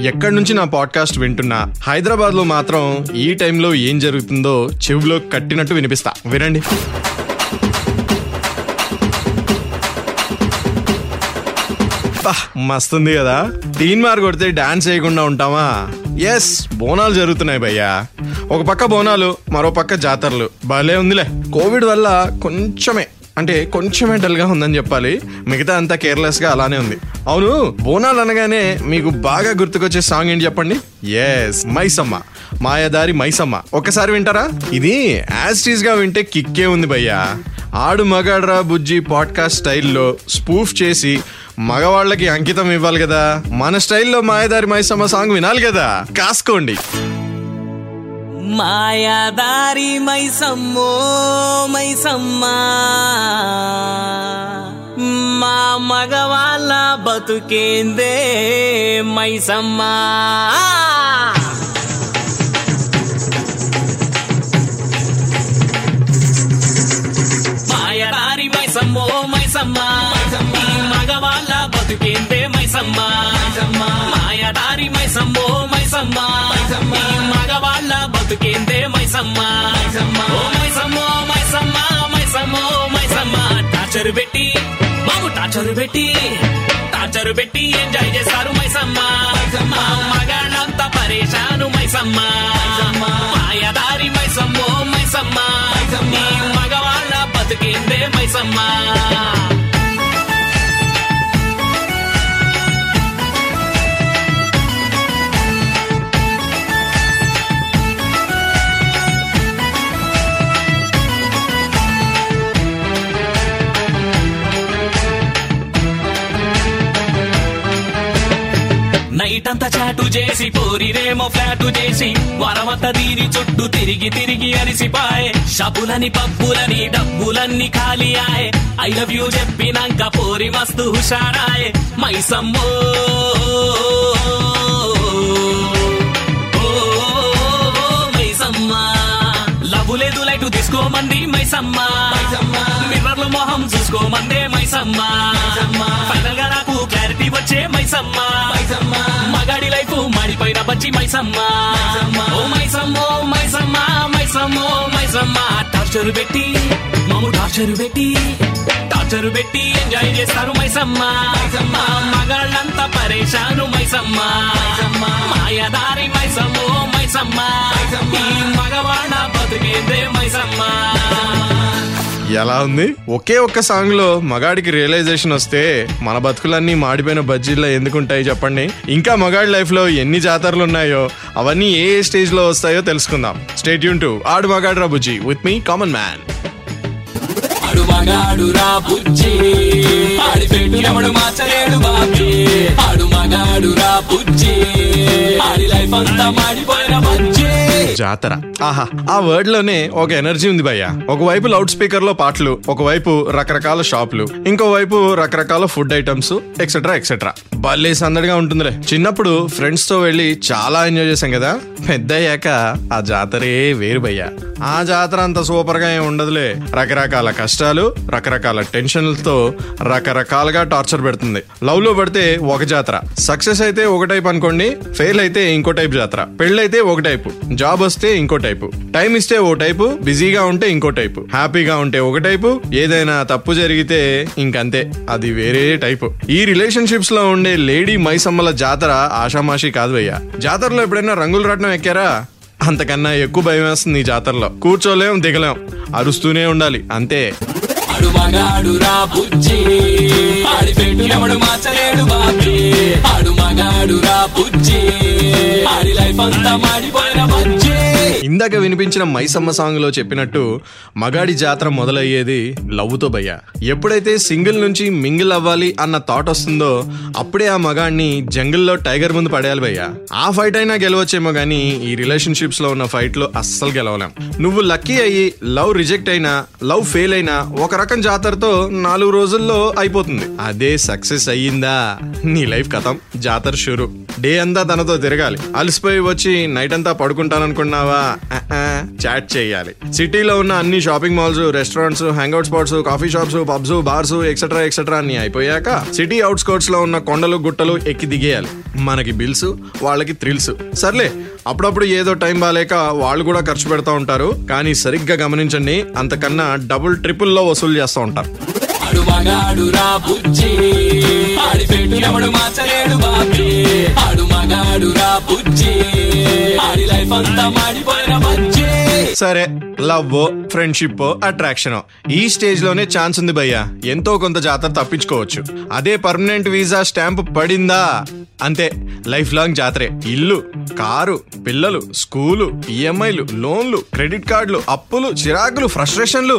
ఎక్కడి నుంచి నా పాడ్కాస్ట్ వింటున్నా? హైదరాబాద్లో మాత్రం ఈ టైంలో ఏం జరుగుతుందో చెవిలో కట్టినట్టు వినిపిస్తా. వినండి. అబ్బా, మస్తుంది కదా. తీన్ మార్ కొడితే డాన్స్ చేయకుండా ఉంటామా? ఎస్ బోనాలు జరుగుతున్నాయి భయ్యా. ఒక పక్క బోనాలు మరో పక్క జాతరలు. భలే ఉందిలే. కోవిడ్ వల్ల కొంచెమే. అంటే కొంచెమే డల్గా ఉందని చెప్పాలి. మిగతా అంతా కేర్లెస్గా అలానే ఉంది. అవును బోనాలు అనగానే మీకు బాగా గుర్తుకొచ్చే సాంగ్ ఏంటి చెప్పండి? ఎస్ మైసమ్మ. మాయదారి మైసమ్మ. ఒక్కసారి వింటారా? ఇది యాజ్గా వింటే కిక్కే ఉంది భయ్యా. ఆడు మగాడ్రా బుజ్జి పాడ్కాస్ట్ స్టైల్లో స్పూఫ్ చేసి మగవాళ్ళకి అంకితం ఇవ్వాలి కదా. మన స్టైల్లో మాయదారి మైసమ్మ సాంగ్ వినాలి కదా. కాసుకోండి. మాయాదారి మైసమ్మో మైసమ్మా మా మగవాళ్ళ బతుకేందే మైసమ్మా మాయదారి మైసమ్మో మైసమ్మా ఈ మగవాళ్ళ బతుకేందే మైసమ్మా. మాయదారి మైసమ్మో మైసమ్మా. మగవాళ్ళ బతుకేందే మైసమ్మా. ఓ మైసమ్మో మైసమ్మా మైసమ్మో మైసమ్మా. టార్చర్ పెట్టి బాబు టార్చరు పెట్టి టార్చరు పెట్టి ఎంజాయ్ చేస్తారు మైసమ్మా. మా మగాళ్ళంతా పరేషాను మైసమ్మా. మాయదారి మైసమ్మో మైసమ్మా. మగవాళ్ళ బతుకేందే మైసమ్మా. నైట్ చాటు చేసి పోరిరేమో ఫ్లాటు చేసి వరవత దీని చుట్టూ తిరిగి తిరిగి అరిసిపాయే. షబులని పబ్బులని డబ్బులన్నీ ఖాళీ ఆయే. ఐ లవ్ యూ చెప్పినాక పోరి మస్తు హుషారాయే. మైసమ్మో ఓ, మైసమ్మా లవ్ లేదు లైట్ తీసుకోమంది మైసమ్మా మిర్రర్లో మొహం చూసుకోమందే మైసమ్మ. ఫైనల్గా నాకు క్లారిటీ వచ్చే మైసమ్మ. మగాడి లైఫ్ మాడిపోయిన బచ్చి మైసమ్మ. ఓ మైసమ్మ మైసమ్మ మైసమ్మ మైసమ్మ. టార్చర్ పెట్టి మాము టార్చర్ పెట్టి టార్చర్ పెట్టి ఎంజాయ్ చేస్తారు మైసమ్మ. మగాళ్ళంతా పరేషాను మైసమ్మ. మాయదారి మైసమ్మ మైసమ్మ. ఈ మగవాడ బతుకేందే మైసమ్మ. ఎలా ఉంది? ఒకే ఒక్క సాంగ్లో మగాడికి రియలైజేషన్ వస్తే మన బతుకులన్నీ మాడిపోయిన బజ్జీల్లో ఎందుకుంటాయి చెప్పండి? ఇంకా మగాడి లైఫ్లో ఎన్ని జాతరలు ఉన్నాయో అవన్నీ ఏ స్టేజ్లో వస్తాయో తెలుసుకుందాం. State Yoon to Aadu Magadu Rabujji with me common man మగాడు రా బుజ్జి. ఆడి పెట్టినప్పుడు మార్చలేడు బాబీ. ఆడు మగాడు రా బుజ్జి. ఆడి లైఫ్ అంతా మాడిపోయిన బుజ్జి. జాతర. ఆహా ఆ వర్డ్లోనే ఒక ఎనర్జీ ఉంది భయ్య. ఒకవైపు లౌడ్ స్పీకర్లో పాటలు ఒకవైపు రకరకాల షాపులు ఇంకోవైపు రకరకాల ఫుడ్ ఐటమ్స్ ఎక్సెట్రా ఎక్సెట్రా భలే సందడిగా ఉంటుందిలే. చిన్నప్పుడు ఫ్రెండ్స్తో వెళ్ళి చాలా ఎంజాయ్ చేశాం కదా. పెద్ద అయ్యాక ఆ జాతరే వేరు భయ్యా. ఆ జాతర అంత సూపర్గా ఏం ఉండదులే. రకరకాల కష్టాలు రకరకాల టెన్షన్లతో రకరకాలుగా టార్చర్ పెడుతుంది. లవ్లో పడితే ఒక జాతర. సక్సెస్ అయితే ఒక టైప్ అనుకోండి ఫెయిల్ అయితే ఇంకో టైప్ జాతర. పెళ్ళైతే ఒక టైపు జాబ్ వస్తే ఇంకో టైపు. టైం ఇస్తే ఓ టైపు బిజీగా ఉంటే ఇంకో టైపు. హ్యాపీగా ఉంటే ఒక టైపు ఏదైనా తప్పు జరిగితే ఇంకంతే. అది వేరే టైపు. ఈ రిలేషన్షిప్స్లో ఉండే లేడీ మైసమ్మల జాతర ఆషామాషి కాదు అయ్యా. జాతరలో ఎప్పుడైనా రంగులు రాట్నం ఎక్కారా? అంతకన్నా ఎక్కువ భయం వేస్తుంది ఈ జాతరలో. కూర్చోలేం దిగలేం. అరుస్తూనే ఉండాలి అంతే. బుజ్జి. ఆడి లైఫ్ అంతా మాడిపోయిన ఇందాక వినిపించిన మైసమ్మ సాంగ్లో చెప్పినట్టు మగాడి జాతర మొదలయ్యేది లవ్వుతో భయ్య. ఎప్పుడైతే సింగిల్ నుంచి మింగిల్ అవ్వాలి అన్న థాట్ వస్తుందో అప్పుడే ఆ మగాడిని జంగిల్లో టైగర్ ముందు పడేయాలి భయ్య. ఆ ఫైట్ అయినా గెలవచ్చేమో కానీ ఈ రిలేషన్షిప్స్లో ఉన్న ఫైట్లో అస్సలు గెలవలేం. నువ్వు లక్కీ అయ్యి లవ్ రిజెక్ట్ అయినా లవ్ ఫెయిల్ అయినా ఒక రకం జాతరతో నాలుగు రోజుల్లో అయిపోతుంది. అదే సక్సెస్ అయ్యిందా? నీ లైఫ్ కథం జాతర షురు. డే అంతా తనతో తిరగాలి. అలసిపోయి వచ్చి నైట్ అంతా పడుకుంటాననుకున్నావా? చాట్ చేయాలి. సిటీలో ఉన్న అన్ని shopping malls restaurants hangout spots coffee shops pubs bars etcetera etcetera అన్ని అయిపోయాక సిటీ అవుట్స్కర్ట్స్లో ఉన్న కొండలు గుట్టలు ఎక్కి దిగేయాలి. మనకి బిల్స్ వాళ్ళకి థ్రిల్స్ సర్లే అప్పుడప్పుడు ఏదో టైం బాగాలేక వాళ్ళు కూడా ఖర్చు పెడతా ఉంటారు. కానీ సరిగ్గా గమనించండి అంతకన్నా డబుల్ ట్రిపుల్లో వసూలు చేస్తూ ఉంటారు. వాడు మగాడు రా బుజ్జి. ఆడి పెట్టు ఎవడు మార్చలేడు బాబీ. ఆడు మగాడు రా బుజ్జి. ఆడి లైఫ్ అంతా మాడిపోయిన బజ్జి. సరే లవ్ ఫ్రెండ్షిప్ అట్రాక్షన్. ఈ స్టేజ్లోనే ఛాన్స్ ఉంది భయ్యా. ఎంతో కొంత జాతర తప్పించుకోవచ్చు. అదే పర్మనెంట్ వీసా స్టాంప్ పడిందా? అంతే లైఫ్ లాంగ్ జాతరే. ఇల్లు కారు పిల్లలు స్కూలు ఈఎంఐలు లోన్లు క్రెడిట్ కార్డులు అప్పులు చిరాకులు ఫ్రస్ట్రేషన్లు.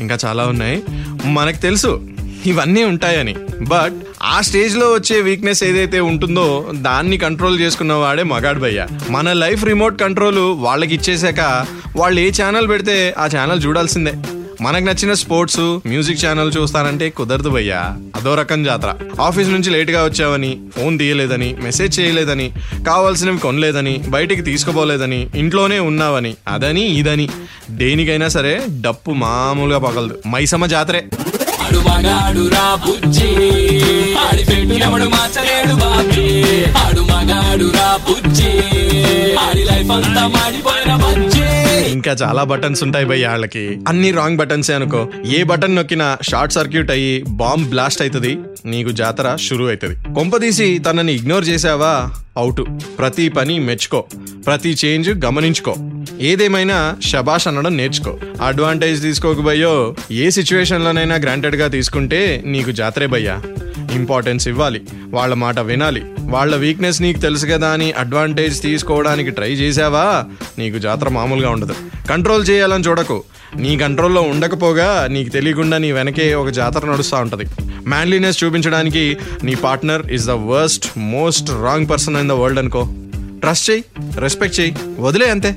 ఇంకా చాలా ఉన్నాయి. మనకు తెలుసు. ఇవన్నీ ఉంటాయని. బట్ ఆ స్టేజ్లో వచ్చే వీక్నెస్ ఏదైతే ఉంటుందో దాన్ని కంట్రోల్ చేసుకున్న వాడే మగాడు భయ్య. మన లైఫ్ రిమోట్ కంట్రోల్ వాళ్ళకి ఇచ్చేసాక వాళ్ళు ఏ ఛానల్ పెడితే ఆ ఛానల్ చూడాల్సిందే. మనకు నచ్చిన స్పోర్ట్స్ మ్యూజిక్ ఛానల్ చూస్తానంటే కుదరదు భయ్యా. అదో రకం జాతర. ఆఫీస్ నుంచి లేట్గా వచ్చావని ఫోన్ తీయలేదని మెసేజ్ చేయలేదని కావాల్సినవి కొనలేదని బయటికి తీసుకుపోలేదని ఇంట్లోనే ఉన్నావని అదని ఇదని. దేనికైనా సరే డప్పు మామూలుగా పగలదు. మైసమ్మ జాతరే. వాడు మగాడు రా బుజ్జి. ఆడి పెట్టు ఎవడు మార్చలేడు బాబీ. ఆడు మగాడు రా బుజ్జి. ఆడి లైఫ్ అంతా మాడిపోయిన బజ్జి. ఇంకా చాలా బటన్స్ ఉంటాయి భయ్య వాళ్ళకి. అన్ని రాంగ్ బటన్స్ అనుకో. ఏ బటన్ నొక్కినా షార్ట్ సర్క్యూట్ అయ్యి బాంబ్ బ్లాస్ట్ అవుతుంది నీకు జాతర షురూ అవుతుంది కొంపదీసి తనని ఇగ్నోర్ చేసావా? అవుట్ ప్రతి పని మెచ్చుకో. ప్రతి చేంజ్ గమనించుకో. ఏదేమైనా షబాష్ అనడం నేర్చుకో. అడ్వాంటేజ్ తీసుకోకపోయో భయ్యో. ఏ సిచ్యువేషన్లోనైనా గ్రాంటెడ్గా గ్రాంటెడ్గా తీసుకుంటే నీకు జాతరే భయ్యా. ఇంపార్టెన్స్ ఇవ్వాలి. వాళ్ళ మాట వినాలి. వాళ్ళ వీక్నెస్ నీకు తెలుసు కదా అని అడ్వాంటేజ్ తీసుకోవడానికి ట్రై చేసావా నీకు జాతర మామూలుగా ఉండదు. కంట్రోల్ చేయాలని చూడకు. నీ కంట్రోల్లో ఉండకపోగా నీకు తెలియకుండా నీ వెనకే ఒక జాతర నడుస్తూ ఉంటుంది. మ్యాన్లీనెస్ చూపించడానికి నీ partner is the worst most wrong person in the world అనుకో. ట్రస్ట్ చేయి. రెస్పెక్ట్ చేయి. వదిలే అంతే.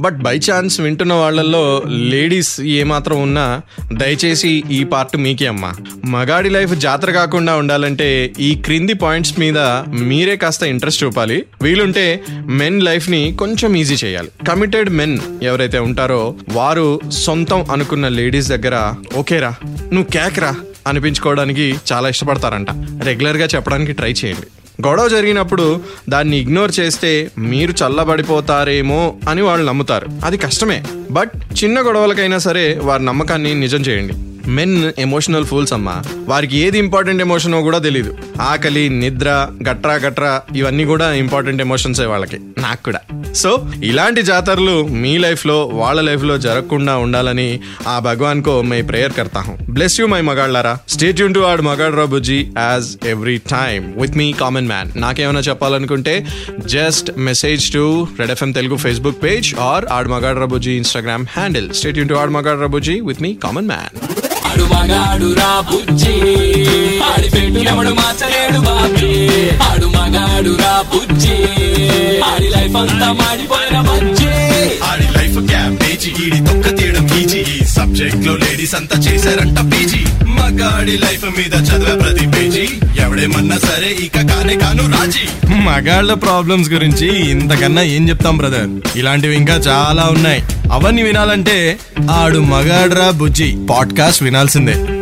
బట్ బై ఛాన్స్ వింటున్న వాళ్ళల్లో లేడీస్ ఏమాత్రం ఉన్నా దయచేసి ఈ పార్ట్ మీకే అమ్మా. మగాడి లైఫ్ జాతర కాకుండా ఉండాలంటే ఈ క్రింది పాయింట్స్ మీద మీరే కాస్త ఇంట్రెస్ట్ చూపాలి. వీలుంటే మెన్ లైఫ్ని కొంచెం ఈజీ చేయాలి. కమిటెడ్ మెన్ ఎవరైతే ఉంటారో వారు సొంతం అనుకున్న లేడీస్ దగ్గర ఓకేరా నువ్వు కేక్రా అనిపించుకోవడానికి చాలా ఇష్టపడతారంట. రెగ్యులర్గా చెప్పడానికి ట్రై చేయండి. గొడవ జరిగినప్పుడు దాన్ని ఇగ్నోర్ చేస్తే మీరు చల్లబడిపోతారేమో అని వాళ్ళు నమ్ముతారు. అది కష్టమే. బట్ చిన్న గొడవలకైనా సరే వారి నమ్మకాన్ని నిజం చేయండి. మెన్ ఎమోషనల్ ఫూల్స్ అమ్మా. వారికి ఏది ఇంపార్టెంట్ ఎమోషనో కూడా తెలియదు ఆకలి నిద్ర గట్రా గట్రా ఇవన్నీ కూడా ఇంపార్టెంట్ ఎమోషన్సే వాళ్ళకి. నాకు కూడా. సో ఇలాంటి జాతరలు మీ లైఫ్లో వాళ్ళ లైఫ్లో జరగకుండా ఉండాలని ఆ భగవాన్ కో మై ప్రేయర్ కర్తా bless you my మగాళ్ళారా. Stay tuned to Aadu Magadu Rabujji as every time with me common man నాకేమైనా చెప్పాలనుకుంటే just message to red FM Telugu Facebook page or Aadu Magadu Rabujji Instagram handle stay tuned to Aadu Magadu Rabujji with me common man వాడు మగాడు రా బుజ్జి. ఆడి పెట్టు ఎవడు మార్చలేడు బాబీ. ఆడు మగాడు రా బుజ్జి. ఆడి లైఫ్ అంతా మాడిపోయిన బజ్జి. ఆడి లైఫ్ క్యాంపేజీ ఈడి తొక్క తీయడం ఈజీ. సబ్జెక్ట్లో లేడీస్ లేడీస్ అంతా చేశారంట పీజీ. మగాడి లైఫ్ మీద చదివే ప్రతి పేజీ. ఎవడేమన్నా సరే ఇక కానే కాను రాజీ. మగాళ్ళ ప్రాబ్లమ్స్ గురించి ఇంతకన్నా ఏం చెప్తాం బ్రదర్? ఇలాంటివి ఇంకా చాలా ఉన్నాయి. అవన్నీ వినాలంటే ఆడు మగాడ్రా బుజ్జి. పాడ్కాస్ట్ వినాల్సిందే.